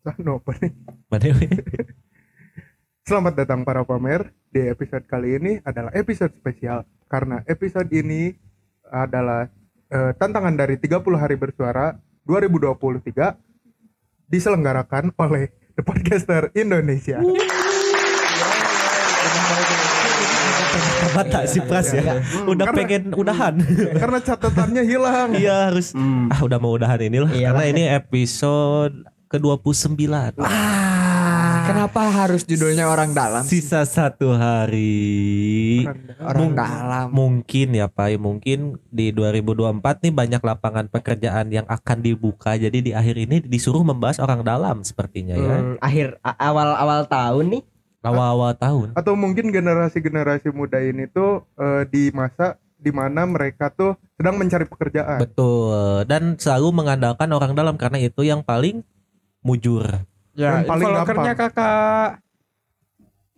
Anu apa nih? Mana? Selamat datang para pamer. Di episode kali ini adalah episode spesial karena episode ini adalah eh, tantangan dari 30 hari bersuara 2023 diselenggarakan oleh The Podcaster Indonesia. Mata si Pras ya. Udah Karena- pengen udahan. karena catatannya hilang. Iya harus ah udah mau udahan ini lah Iyalah. karena ini episode ke-29. Ah, kenapa harus judulnya orang dalam? Sisa satu hari. Orang Mung- dalam. Mungkin ya Pak, mungkin di 2024 nih banyak lapangan pekerjaan yang akan dibuka. Jadi di akhir ini disuruh membahas orang dalam sepertinya ya. Hmm, akhir awal-awal tahun nih. Awal-awal tahun. Atau mungkin generasi-generasi muda ini tuh eh, di masa di mana mereka tuh sedang mencari pekerjaan. Betul. Dan selalu mengandalkan orang dalam karena itu yang mujur. Ya, Yang paling infolokernya gampang. kakak.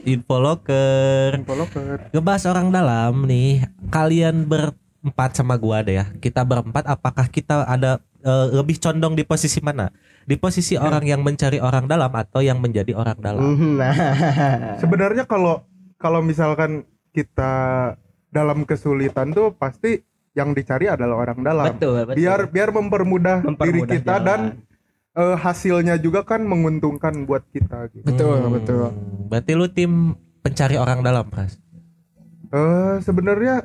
Infoloker. Infoloker. Ngebahas orang dalam nih. Kalian berempat sama gua deh ya. Kita berempat apakah kita ada eh, lebih condong di posisi mana? Di posisi orang yang mencari orang dalam atau yang menjadi orang dalam? Nah, Sebenarnya kalau kalau misalkan kita dalam kesulitan tuh pasti yang dicari adalah orang dalam. betul, betul. Biar biar mempermudah, diri Mempermudah kita jalan. dan eh, hasilnya juga kan menguntungkan buat kita gitu. betul, Hmm, betul. Berarti lu tim pencari orang dalam, Pras? Eh sebenarnya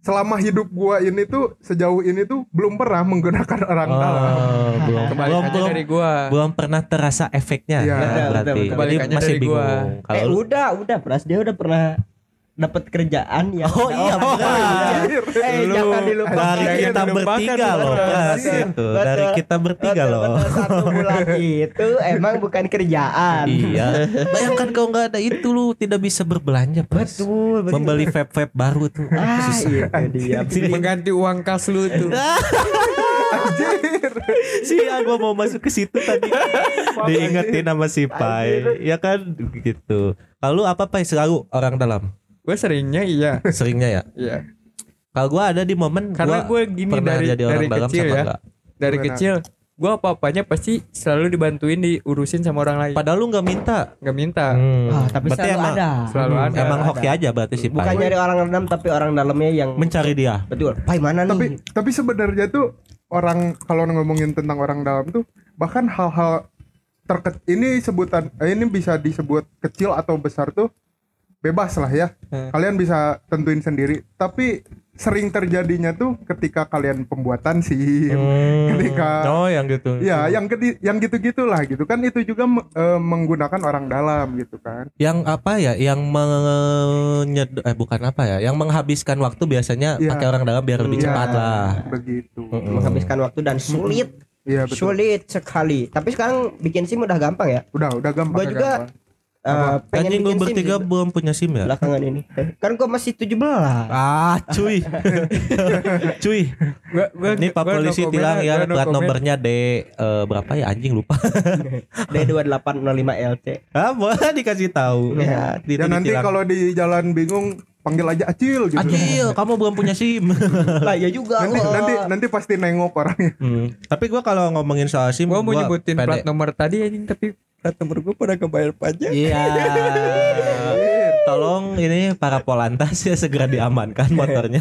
selama hidup gua ini tuh sejauh ini tuh belum pernah menggunakan orang dalam. Oh, belum belum Kebalikannya belum, dari gua. belum pernah terasa efeknya Iya, ya, betul, berarti. betul, betul. Jadi Kebalikannya masih dari bingung. gua. Kalau eh lu- udah, udah Pras dia udah pernah dapat kerjaan yang Oh iya, dalam. Eh, Lu- jangan dilupakan. dari Jangan kita bertiga loh, Betul, itu. Dari kita bertiga Betul, loh. betul. Satu bulan itu emang bukan kerjaan. Iya. Bayangkan kalau nggak ada itu lu tidak bisa berbelanja, Pras. Betul, betul. Membeli vape-vape baru tuh. Ah, Susah. itu dia. Mengganti uang kas lu tuh. si gua mau masuk ke situ tadi diingetin sama si Pai ya kan gitu kalau lu apa Pai selalu orang dalam Gue seringnya iya. seringnya ya Iya. kalau gua ada di momen Karena gue gini pernah dari jadi orang dari dalam kecil sama ya. enggak Dari Gimana? kecil gue apa-apanya pasti selalu dibantuin diurusin sama orang lain. padahal lu nggak minta Nggak minta. Hmm. Ah, tapi Berarti selalu emang, ada. Selalu ada. emang hoki aja berarti si Bukan nyari orang dalam tapi orang dalamnya yang mencari dia betul. Pai mana Tapi nih? tapi sebenarnya tuh orang kalau ngomongin tentang orang dalam tuh bahkan hal-hal terkecil ini sebutan eh, ini bisa disebut kecil atau besar tuh bebas lah ya. Hmm. Kalian bisa tentuin sendiri. Tapi sering terjadinya tuh ketika kalian pembuatan SIM, Hmm. ketika oh yang gitu ya yang keti- yang gitu-gitulah gitu kan itu juga eh, menggunakan orang dalam gitu kan. yang apa ya yang menyed eh bukan apa ya yang menghabiskan waktu biasanya Iya. pakai orang dalam biar lebih Iya, cepat lah Begitu. Mm-mm. Menghabiskan waktu dan sulit, Iya betul. sulit sekali. Tapi sekarang bikin SIM udah gampang ya. Udah udah gampang. Gua juga gampang. Eh, pengen Anjing gue SIM bertiga sih belum punya SIM ya belakangan ini. Eh, Kan gua masih 17. Ah, cuy. cuy. Gua, gua, Ini Pak polisi tilang ya plat nomornya D eh, berapa ya anjing lupa. D2805 LC. ah, boleh dikasih tahu. Ya, Dan nanti kalau di jalan bingung panggil aja Acil gitu. Acil, kamu belum punya SIM. Lah ya juga. nanti Allah. nanti nanti pasti nengok orangnya. Hmm. Tapi gua kalau ngomongin soal SIM, Gua mau gua nyebutin pede. plat nomor tadi anjing tapi plat nomor gue pada kebayar pajak. Iya. Tolong ini para polantas ya segera diamankan motornya.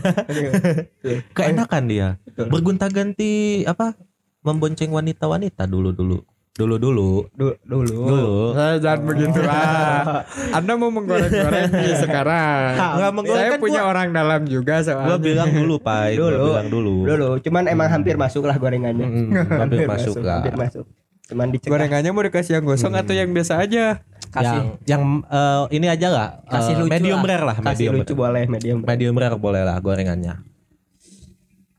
Keenakan dia. Bergonta-ganti apa? Membonceng wanita-wanita dulu-dulu. Dulu-dulu. Du- dulu. Dulu. Saya jangan begitu lah. Anda mau menggoreng-goreng sekarang. Nggak menggoreng, Saya kan punya gua- orang dalam juga Gua soalnya. bilang dulu. Gua Dulu. bilang dulu. Dulu, cuman emang hampir masuk lah gorengannya. Mm, hampir masuk lah. Hampir masuk. Cuman dicegah. Gorengannya mau dikasih yang gosong atau yang biasa aja? Kasih. Yang yang eh, ini aja lah. eh, Kasih lucu medium lah. rare lah, Kasih medium. lucu boleh medium. rare. Medium rare boleh lah gorengannya.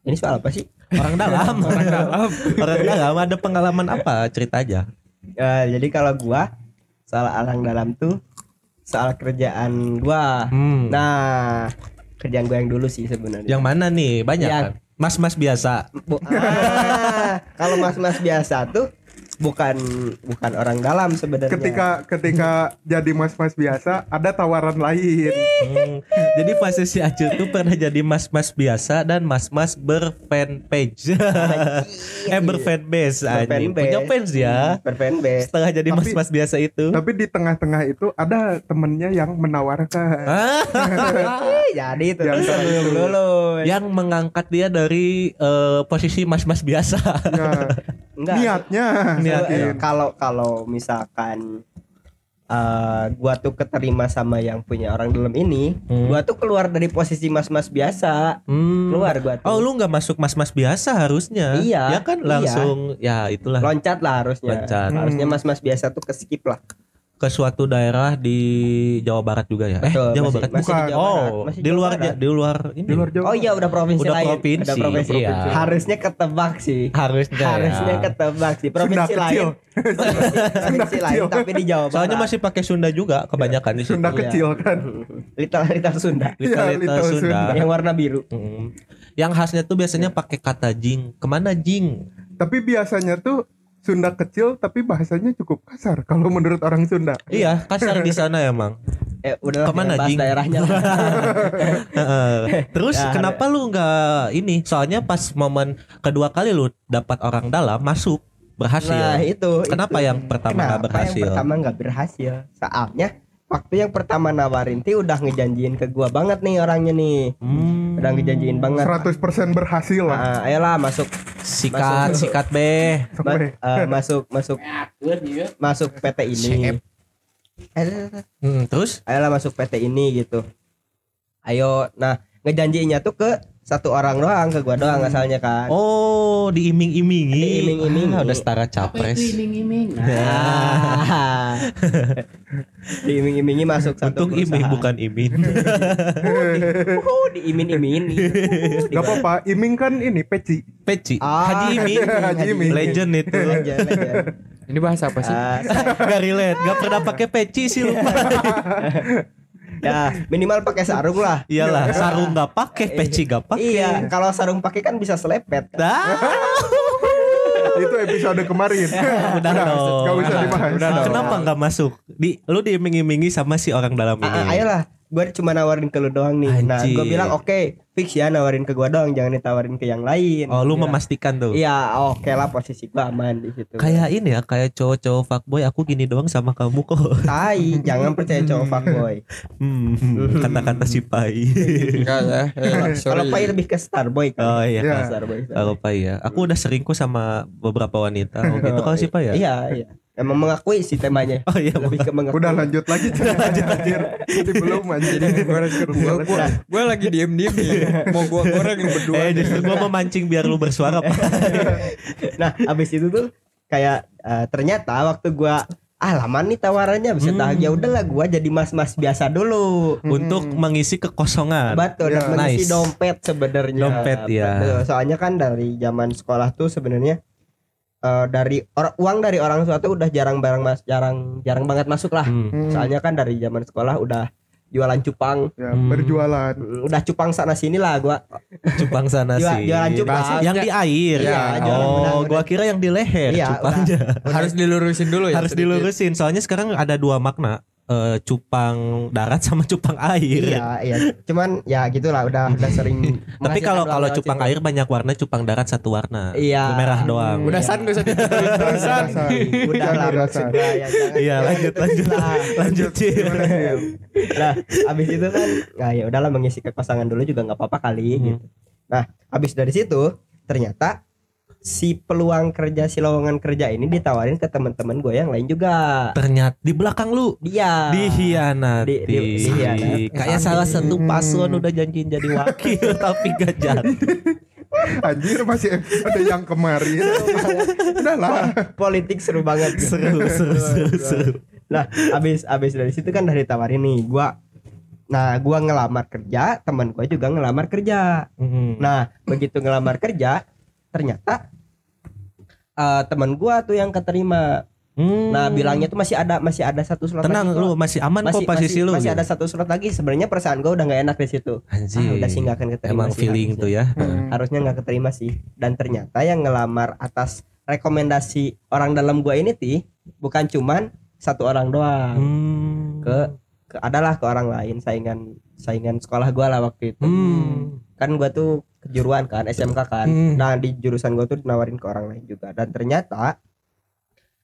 Ini soal apa sih? Orang dalam. Orang dalam. Orang dalam ada pengalaman apa? Cerita aja. Eh, jadi kalau gua soal orang dalam tuh soal kerjaan gua. Hmm. Nah, kerjaan gua yang dulu sih sebenarnya. Yang mana nih? Banyak Yang- kan? Mas-mas biasa. Ah, kalau mas-mas biasa tuh bukan bukan orang dalam sebenarnya. Ketika ketika jadi mas-mas biasa ada tawaran lain. Hmm. Jadi posisi Acil tuh pernah jadi mas-mas biasa dan mas-mas berfanpage. eh berfanbase anjing. Punya fans ya. Berfanbase. Setelah jadi mas-mas biasa itu. Tapi di tengah-tengah itu ada temennya yang menawarkan. Ah, Eh, Jadi itu Yang bisa itu. lulus. yang mengangkat dia dari eh, posisi mas-mas biasa. Ya, Enggak. niatnya. Niatnya. Eh, kalau kalau misalkan eh gua tuh keterima sama yang punya orang dalam ini, Hmm. gua tuh keluar dari posisi mas-mas biasa. Hmm. Keluar gua tuh. Oh lu nggak masuk mas-mas biasa harusnya Iya, Ya kan iya. langsung Ya itulah Loncat lah harusnya. Loncat. Harusnya Hmm. mas-mas biasa tuh ke skip lah. Ke suatu daerah di Jawa Barat juga ya Eh Jawa masih- Barat masih di Bukan. Jawa Barat, Oh masih di Jawa luar Barat. di luar ini Di luar Jawa. Oh iya udah provinsi Udah lain. provinsi, Udah provinsi. iya. Harusnya ketebak sih. Harusnya Harusnya ya. ketebak sih. Provinsi Sunda lain. Provinsi lain tapi di Jawa Barat. Soalnya masih pakai Sunda juga kebanyakan di situ Sunda Iya. kecil kan. Little Little Sunda. Little Iya, Little Little Sunda. Sunda. Yang warna biru. Mm. Yang khasnya tuh biasanya pakai kata jing. Ke mana jing? Tapi biasanya tuh Sunda kecil tapi bahasanya cukup kasar kalau menurut orang Sunda. Iya, kasar di sana emang. Eh udah Ke mana, bahas Jing? daerahnya. Terus Ya, kenapa lu nggak ini? Soalnya pas momen kedua kali lu dapat orang dalam masuk berhasil. Nah itu. Kenapa itu. yang pertama nggak berhasil? Yang pertama nggak berhasil. Soalnya waktu yang pertama nawarin ti udah ngejanjiin ke gua banget nih orangnya nih. Hmm. Udah ngejanjiin banget. 100% berhasil lah. Nah, ayolah masuk Sikat, Masuk. sikat B. ma- Sampai eh, masuk masuk masuk PT ini. Hmm, terus? ayolah masuk PT ini gitu. Ayo, nah ngejanjiinnya tuh ke satu orang doang ke gua doang asalnya kan. Oh, diiming-imingi. Diiming-imingi. Ah, udah setara capres. Nah. Diiming-imingi masuk satu Untung iming bukan imin. Uh, diimin-imin. Gak apa-apa, Iming kan ini peci. Peci. Ah, Haji Iming. Haji Iming. Legend itu. Legend, legend. Ini bahasa apa sih? Saya- Gak relate, gak pernah pakai peci sih lu. Ya minimal pakai sarung lah. Iyalah, sarung gak pakai, peci gak pakai. Iya, kalau sarung pakai kan bisa selepet. Dah. Itu episode kemarin. Udah dong. Gak usah dibahas. Udah dong. Kenapa nggak masuk? Di lu diiming-imingi sama si orang dalam ini. Ah, ah, ayolah, gue cuma nawarin ke lu doang nih. Nah, Anjir. gue bilang oke, fix ya nawarin ke gua doang, jangan ditawarin ke yang lain. Oh, lu Iya. memastikan tuh. Iya, oke lah posisi gua aman di situ. Kayak ini ya, kayak cowok-cowok fuckboy aku gini doang sama kamu kok. tai, jangan percaya cowok fuckboy. Hmm, kata-kata si Pai. Enggak ya. Sorry. Kalau pai lebih ke starboy kan. Oh iya. Iya. Starboy. Kalau Pai ya. Aku udah sering kok sama beberapa wanita. Oh gitu kalau si Pai ya? Iya, iya. Emang mengakui sih temanya. Oh iya. Lebih ke mengakui. Udah lanjut lagi lanjut anjir. Jadi belum anjir. Gua, gua, gua lagi diem diem nih. Mau gua goreng lu berdua. Eh justru gua memancing biar lu bersuara Pak. Nah, abis itu tuh kayak eh, ternyata waktu gua ah lama nih tawarannya bisa Hmm. ya udahlah gua jadi mas-mas biasa dulu. Untuk mengisi kekosongan. Betul, Ya, dan mengisi nice. dompet sebenarnya. Dompet, ya. Betul, Soalnya kan dari zaman sekolah tuh sebenarnya eh, dari or- uang dari orang tua tuh udah jarang barang mas jarang jarang banget masuk lah. Hmm. Hmm. Soalnya kan dari zaman sekolah udah jualan cupang, Ya, Hmm. berjualan. Udah cupang sana sini lah gua. Cupang sana Jual- sih. jualan cupang. Yang di air. Iya, jualan oh, benang. gua kira yang di leher Iya, cupangnya. Harus dilurusin dulu ya. Harus sedikit. dilurusin soalnya sekarang ada dua makna. Eh, cupang darat sama cupang air. Iya, iya. Cuman ya gitulah udah udah sering. Tapi kalau kalau cupang air banyak warna, cupang darat satu warna. Iya. Merah doang. Udah san gak usah situ. Udah lah ya. Iya, lanjut lanjut. Lah. lanjut Cil? Nah, abis itu kan nah ya udahlah mengisi kekosongan dulu juga nggak apa-apa kali Hmm. gitu. Nah, abis dari situ ternyata si peluang kerja si lowongan kerja ini ditawarin ke teman-teman gue yang lain juga. Ternyata di belakang lu Dia dihianati. Di- di- dihianati. Kayak salah satu paslon udah janjiin jadi wakil tapi gak jadi. Anjir masih episode yang kemarin. Udah lah. politik seru banget. Seru seru seru seru. Nah, abis abis dari situ kan udah ditawarin nih, gua Nah, gua ngelamar kerja, teman gua juga ngelamar kerja. Hmm. Nah, begitu ngelamar kerja, ternyata eh teman gua tuh yang keterima. Hmm. Nah, bilangnya tuh masih ada masih ada satu slot tenang lagi. lu masih aman masih kok posisi masih, lu. masih gitu. ada satu slot lagi. Sebenarnya perasaan gua udah nggak enak di situ. Anjir. Ah, udah sih nggak akan keterima Emang sih feeling harusnya. tuh ya. Hmm. Harusnya nggak keterima sih. Dan ternyata yang ngelamar atas rekomendasi orang dalam gua ini ti bukan cuman satu orang doang. Hmm. Ke ke, adalah ke orang lain saingan saingan sekolah gua lah waktu itu Hmm. kan gua tuh kejuruan kan SMK kan Hmm. nah di jurusan gua tuh dinawarin ke orang lain juga dan ternyata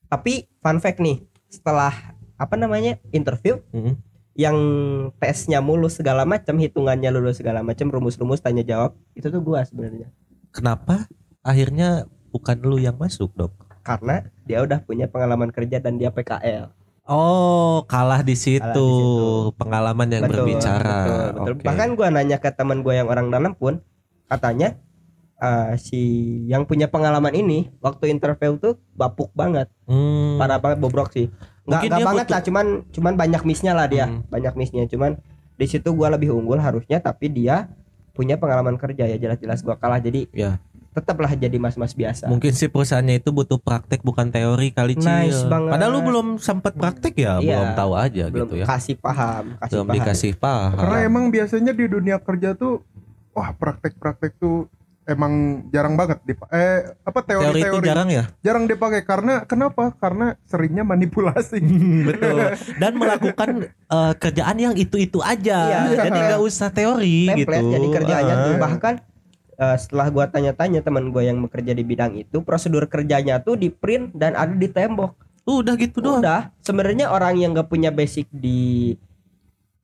tapi fun fact nih setelah apa namanya interview Hmm. yang tesnya mulus segala macam hitungannya lulus segala macam rumus-rumus tanya jawab itu tuh gua sebenarnya Kenapa akhirnya bukan lu yang masuk, Dok? karena dia udah punya pengalaman kerja dan dia PKL Oh, kalah di situ. Kalah di situ. Pengalaman yang berbicara. betul, betul. Oke. bahkan gua nanya ke teman gua yang orang dalam pun katanya eh, si yang punya pengalaman ini waktu interview tuh bapuk banget Hmm. parah banget bobrok sih nggak nggak banget butuh- lah cuman cuman banyak missnya lah dia Hmm. banyak missnya cuman di situ gua lebih unggul harusnya tapi dia punya pengalaman kerja ya jelas-jelas gua kalah jadi Ya. tetaplah jadi mas-mas biasa Mungkin si perusahaannya itu butuh praktek bukan teori kali Cil. Nice banget. Padahal lu belum sempat praktek ya, Iya. belum tahu aja belum gitu ya. kasih paham kasih Belum paham dikasih paham. Karena emang biasanya di dunia kerja tuh wah praktek-praktek tuh emang jarang banget di eh apa teori teori-teori jarang ya? jarang dipakai karena kenapa? Karena seringnya manipulasi. Betul. Dan melakukan eh, kerjaan yang itu-itu aja. Iya. Jadi nggak usah teori template gitu. jadi kerjanya tuh Ah. bahkan eh, setelah gua tanya-tanya teman gua yang bekerja di bidang itu prosedur kerjanya tuh di print dan ada di tembok Udah gitu doang. udah sebenarnya orang yang gak punya basic di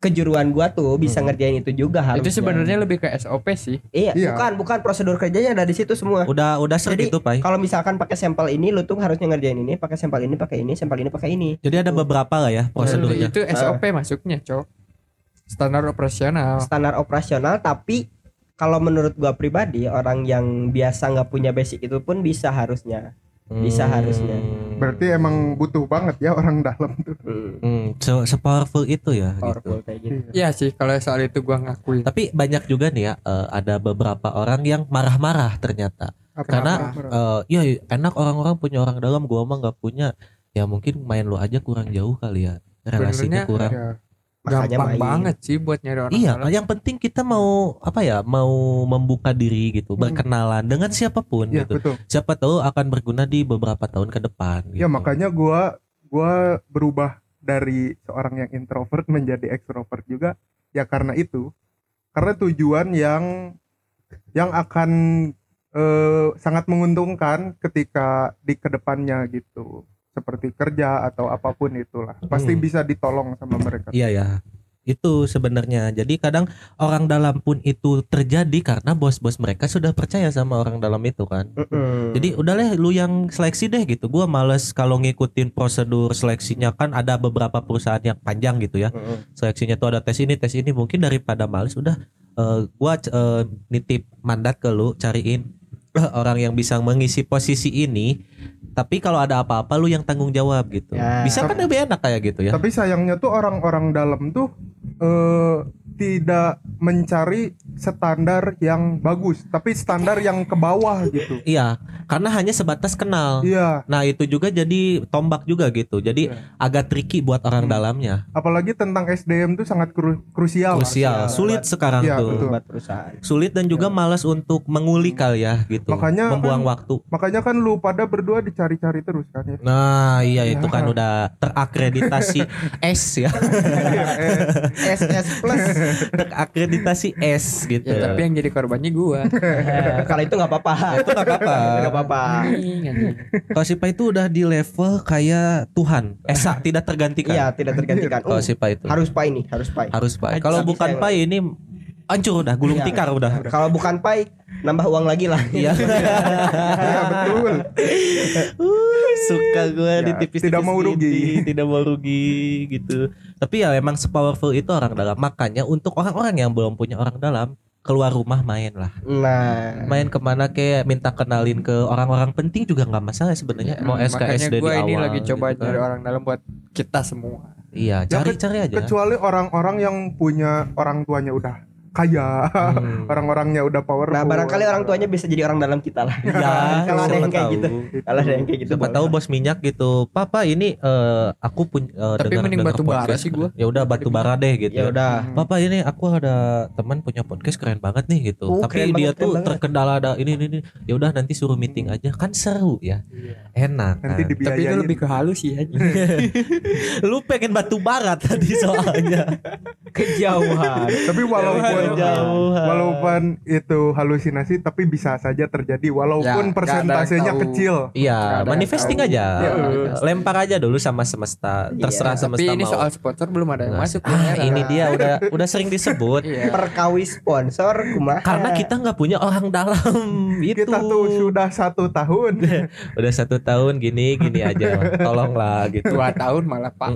kejuruan gua tuh bisa Hmm. ngerjain itu juga harusnya Itu sebenarnya lebih ke SOP sih. iya, Iya. bukan bukan prosedur kerjanya ada di situ semua Udah udah Jadi, itu, Pai. kalau misalkan pakai sampel ini lu tuh harusnya ngerjain ini pakai sampel ini pakai ini sampel ini pakai ini Jadi ada beberapa lah ya prosedurnya. Itu SOP masuknya, Cok. Standar operasional. standar operasional tapi kalau menurut gua pribadi orang yang biasa nggak punya basic itu pun bisa harusnya Bisa harusnya. Berarti emang butuh banget ya orang dalam tuh. hmm, Hmm, se sepowerful itu ya gitu. powerful kayak gitu Iya sih, kalau soal itu gua ngakuin. Tapi banyak juga nih ya eh, ada beberapa orang yang marah-marah ternyata. Apa- Karena eh, ya enak orang-orang punya orang dalam, gua mah nggak punya. Ya mungkin main lu aja kurang jauh kali ya. Relasinya kurang. ya. Makanya Gampang main. banget sih buat nyari orang Iya, dalam. yang penting kita mau apa ya, mau membuka diri gitu, Hmm. berkenalan dengan siapa pun Iya, gitu. betul. Siapa tahu akan berguna di beberapa tahun ke depan. Ya gitu. makanya gua gua berubah dari seorang yang introvert menjadi ekstrovert juga ya karena itu. Karena tujuan yang yang akan eh, sangat menguntungkan ketika di ke depannya gitu. Seperti kerja atau apa pun itulah. Pasti Hmm. bisa ditolong sama mereka. Iya ya. Itu sebenarnya. Jadi kadang orang dalam pun itu terjadi karena bos-bos mereka sudah percaya sama orang dalam itu kan. Mm-mm. Jadi udahlah lu yang seleksi deh gitu. Gua males kalau ngikutin prosedur seleksinya kan ada beberapa perusahaan yang panjang gitu ya. Mm-mm. Seleksinya tuh ada tes ini, tes ini. Mungkin daripada males udah eh, gua eh, nitip mandat ke lu cariin orang yang bisa mengisi posisi ini. Tapi kalau ada apa-apa lu yang tanggung jawab gitu. Ya. Bisa kan lebih enak kayak gitu ya. Tapi sayangnya tuh orang-orang dalam tuh eh tidak mencari standar yang bagus, tapi standar yang ke bawah gitu. Iya, karena hanya sebatas kenal. Iya, Nah itu juga jadi tombak juga gitu. Jadi Iya. agak tricky buat orang Hmm. dalamnya. apalagi tentang SDM tuh sangat kru- krusial. Krusial, Krusial. sulit sekarang Iya, tuh. betul. buat perusahaan Sulit dan juga malas untuk mengulik kali ya gitu. Makanya membuang kan- waktu. Makanya kan lu pada berdua dicari-cari terus kan ya. Nah iya itu kan udah terakreditasi S ya, SS plus terakreditasi S gitu. Ya, tapi yang jadi korbannya gua. Eh, kalau itu nggak apa-apa itu nggak apa-apa. nggak apa-apa Anjing, anjing. Kalau Sipa itu udah di level kayak Tuhan, Esa tidak tergantikan. iya tidak tergantikan Kalau Uh, Sipa itu harus pai nih harus pai harus Pak. Habis Kalau bukan Pai ini hancur udah, gulung Iya. tikar udah. kalau bukan pai nambah uang lagi lah Iya. Iya betul. Suka gue Ya, di tipis tidak mau rugi. tidak mau rugi gitu tapi ya memang sepowerful itu orang dalam makanya untuk orang-orang yang belum punya orang dalam keluar rumah main lah nah main ke mana kayak minta kenalin ke orang-orang penting juga nggak masalah sebenarnya mau Makanya SKSD di gua awal ini lagi coba gitu kan. nyari orang dalam buat kita semua. iya Ya, cari-cari aja Kecuali orang-orang yang punya orang tuanya udah kaya, Hmm. orang-orangnya udah powerful. Nah, barangkali orang tuanya bisa jadi orang dalam kita lah. Ya, Kalau ada yang kayak gitu. Kalau ada yang kayak gitu. Siapa tahu bos minyak gitu. Papa ini eh, aku punya eh, Tapi dengar- mending dengar batu bara podcast. sih gua. Ya udah batu bara deh gitu. Ya udah. Papa ini aku ada teman punya podcast keren banget nih gitu. Oh, Tapi dia banget, tuh terkendala ada ini ini ini. Ya udah nanti suruh meeting aja kan seru ya. Enak. Nanti kan. Tapi itu lebih ke halus sih aja. Lu pengen batu bara tadi soalnya. Kejauhan. Tapi walaupun Kejauhan. walaupun itu halusinasi tapi bisa saja terjadi walaupun Ya, persentasenya kecil. Iya, manifesting tahu. aja. Iya, Lempar aja dulu sama semesta. Terserah Iya, semesta Tapi ini mau. soal sponsor belum ada yang Nah, masuk. ah, ya. ini dia udah udah sering disebut. Iya. Perkawi sponsor kumaha. Karena kita nggak punya orang dalam itu. Kita tuh sudah satu tahun. udah satu tahun gini gini aja. Tolonglah gitu. Dua tahun malah pak.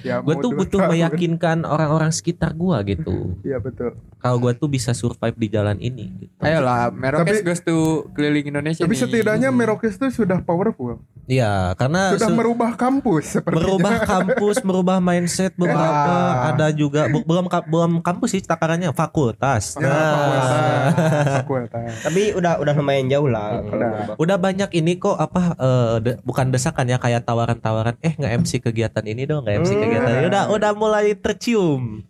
Ya, Gue tuh butuh tahun. meyakinkan orang-orang sekitar gua gitu. Iya betul. Kalau gua tuh bisa survive di jalan ini. Gitu. Ayolah, Merokes Tapi- goes to keliling Indonesia Tapi nih. setidaknya Merokes tuh sudah powerful. Iya, karena Sudah su- merubah kampus sepertinya. merubah kampus, merubah mindset beberapa. Ah. Ada juga bu- belum ka- belum kampus sih takarannya fakultas. Ya, Nah, fakultas. Fakultas. Tapi udah udah lumayan jauh lah. Udah. udah banyak ini kok apa eh, de- bukan desakan ya kayak tawaran-tawaran eh nggak MC kegiatan ini dong nggak MC Hmm. kegiatan ini udah udah mulai tercium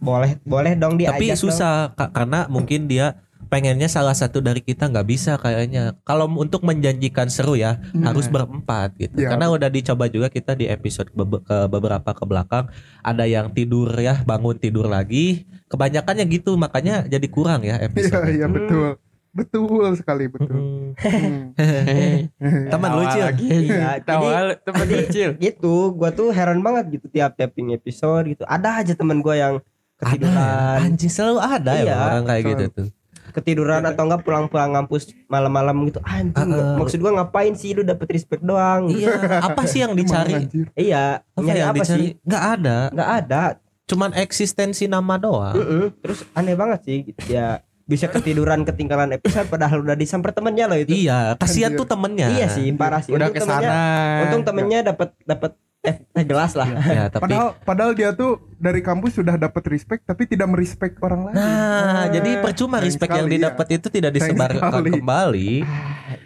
Boleh boleh dong diajak. tapi dong. susah Kak, karena mungkin dia pengennya salah satu dari kita nggak bisa kayaknya kalau untuk menjanjikan seru ya harus berempat gitu Ya. karena udah dicoba juga kita di episode bebe- ke beberapa ke belakang ada yang tidur ya bangun tidur lagi kebanyakannya gitu makanya jadi kurang ya Iya episode iya betul. Betul sekali betul. Mm. Hmm. teman lucu lagi. Iya, Tawa teman kecil. gitu gua tuh heran banget gitu tiap tapping episode gitu ada aja temen gua yang ada ya? ketiduran anjing selalu ada ya Iya, orang kayak gitu tuh ketiduran atau enggak pulang-pulang ngampus malam-malam gitu anjing ah. maksud gua ngapain sih lu dapet respect doang Iya, apa sih yang dicari? anjir. iya Apa nyari yang apa dicari? sih Nggak ada, nggak ada cuman eksistensi nama doang. Mm-mm. terus aneh banget sih gitu. ya bisa ketiduran ketinggalan episode padahal udah disamper temennya loh itu Iya, kasihan tuh temennya. iya sih parah sih Udah Untung temennya- ke sana. untung temennya dapat dapat eh, teh gelas lah Ya, tapi Padahal padahal dia tuh dari kampus sudah dapat respect tapi tidak merespek orang lain. Nah, Ah, jadi percuma respect yang didapat itu tidak disebarkan sekali. kembali.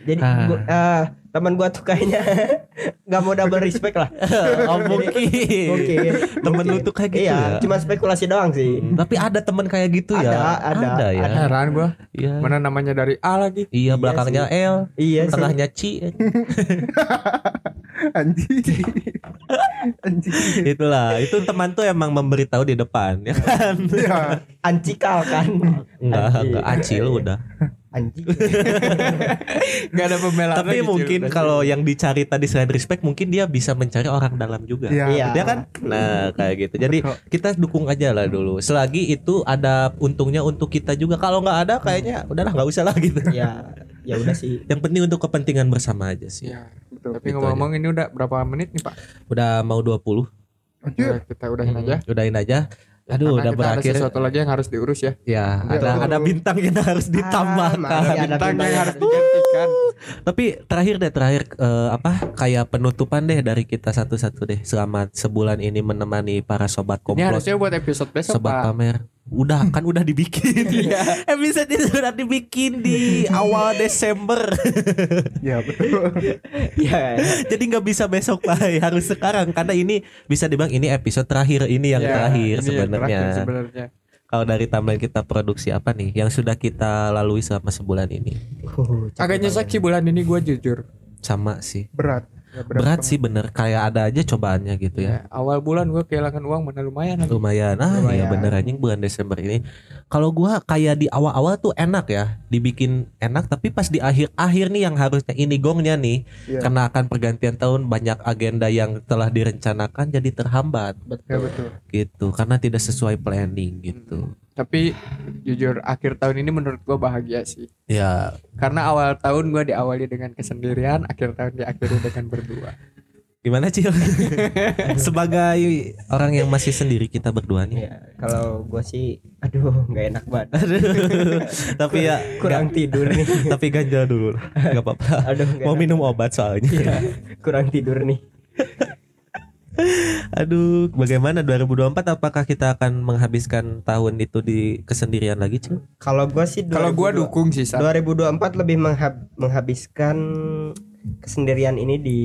jadi Ah. gua, eh, teman gua tuh kayaknya nggak mau double respect lah oh, mungkin. Oke. Temen lu tuh kayak gitu iya, ya. cuma spekulasi doang sih. Hmm, Tapi ada temen kayak gitu ya. Ada, ada, ya. ada. Heran gua. Iya. Mana namanya dari A lagi? Iya, Iya belakangnya L, Iya tengahnya C. Anjing. Anjing. Itulah, itu teman tuh emang memberitahu di depan ya kan. Ya, Ancikal kan. Enggak, enggak acil udah. Anjing. Gak ada pembelaan Tapi mungkin kalau yang dicari tadi selain respect, mungkin dia bisa mencari orang dalam juga. iya. Iya. Ya kan? Nah, kayak gitu. Jadi Betul. kita dukung aja lah dulu. Selagi itu ada untungnya untuk kita juga. Kalau nggak ada, kayaknya udahlah nggak usah lah gitu. ya, ya udah sih. Yang penting untuk kepentingan bersama aja sih. Iya. Betul. Tapi Gitu ngomong-ngomong ini udah berapa menit nih Pak? Udah mau 20. Anjir. Ya, kita udahin aja. Udahin aja. Aduh, Karena udah kita berakhir. Ada sesuatu lagi yang harus diurus ya. Ya, ada ada bintang yang harus ditambahkan. Ah, Iya, ada Bintang bintang yang harus digantikan. Tapi terakhir deh, terakhir eh, apa? Kayak penutupan deh dari kita satu-satu deh. Selama sebulan ini menemani para sobat Ini komplot. harusnya buat episode besok Sobat Pak. pamer Udah kan udah dibikin Episode ini sudah dibikin di awal Desember Ya betul. Iya. Jadi nggak bisa besok Pak Harus sekarang Karena ini bisa dibilang ini episode terakhir Ini yang Ya, terakhir yang sebenarnya terakhir sebenarnya. Kalau dari timeline kita produksi apa nih Yang sudah kita lalui selama sebulan ini capek Agak nyesek sih bulan ini gue jujur. Sama sih Berat. Ya, Berat sih bener. Kayak ada aja cobaannya gitu ya. Ya, awal bulan gue kehilangan uang mana lumayan lumayan. Ah iya Lumayan. bener anjing bulan Desember ini. Kalau gua kayak di awal-awal tuh enak ya dibikin enak. Tapi pas di akhir-akhir nih yang harusnya ini gongnya nih Iya. karena akan pergantian tahun banyak agenda yang telah direncanakan jadi terhambat. Ya betul. gitu karena tidak sesuai planning gitu Tapi jujur akhir tahun ini menurut gue bahagia sih. ya Karena awal tahun gue diawali dengan kesendirian, akhir tahun diakhiri dengan berdua. gimana Cil sebagai orang yang masih sendiri kita berdua nih Ya, kalau gua sih aduh nggak enak banget. Aduh, tapi ya Kurang tidur nih. tapi ganjal dulu nggak apa-apa Aduh mau enak. minum obat soalnya Iya, kurang tidur nih. Aduh, bagaimana 2024 apakah kita akan menghabiskan tahun itu di kesendirian lagi, Cing? Kalau gua sih Kalau gua 2002 dukung sih San. 2024 lebih menghab- menghabiskan kesendirian ini di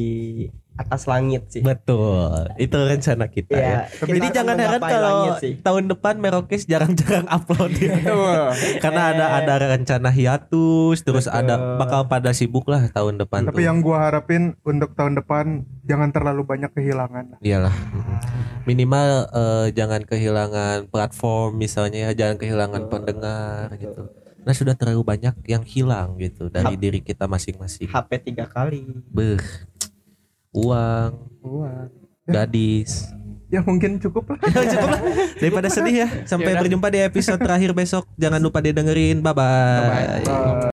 atas langit sih. Betul. Itu rencana kita Iya, ya. kita Jadi jangan heran kalau tahun depan Merokes jarang-jarang upload ya. Betul. Karena ada ada rencana hiatus, terus Betul. ada bakal pada sibuk lah tahun depan Tapi tuh. yang gua harapin untuk tahun depan jangan terlalu banyak kehilangan. Iyalah. Minimal eh, jangan kehilangan platform misalnya ya, jangan kehilangan pendengar gitu. Nah sudah terlalu banyak yang hilang gitu dari diri kita masing-masing. HP tiga kali. Beh, uang, Wah. gadis. Ya mungkin cukup lah. Cukup lah daripada sedih ya. Sampai berjumpa di episode terakhir besok. Jangan lupa didengerin. Bye bye. Bye-bye. Uh,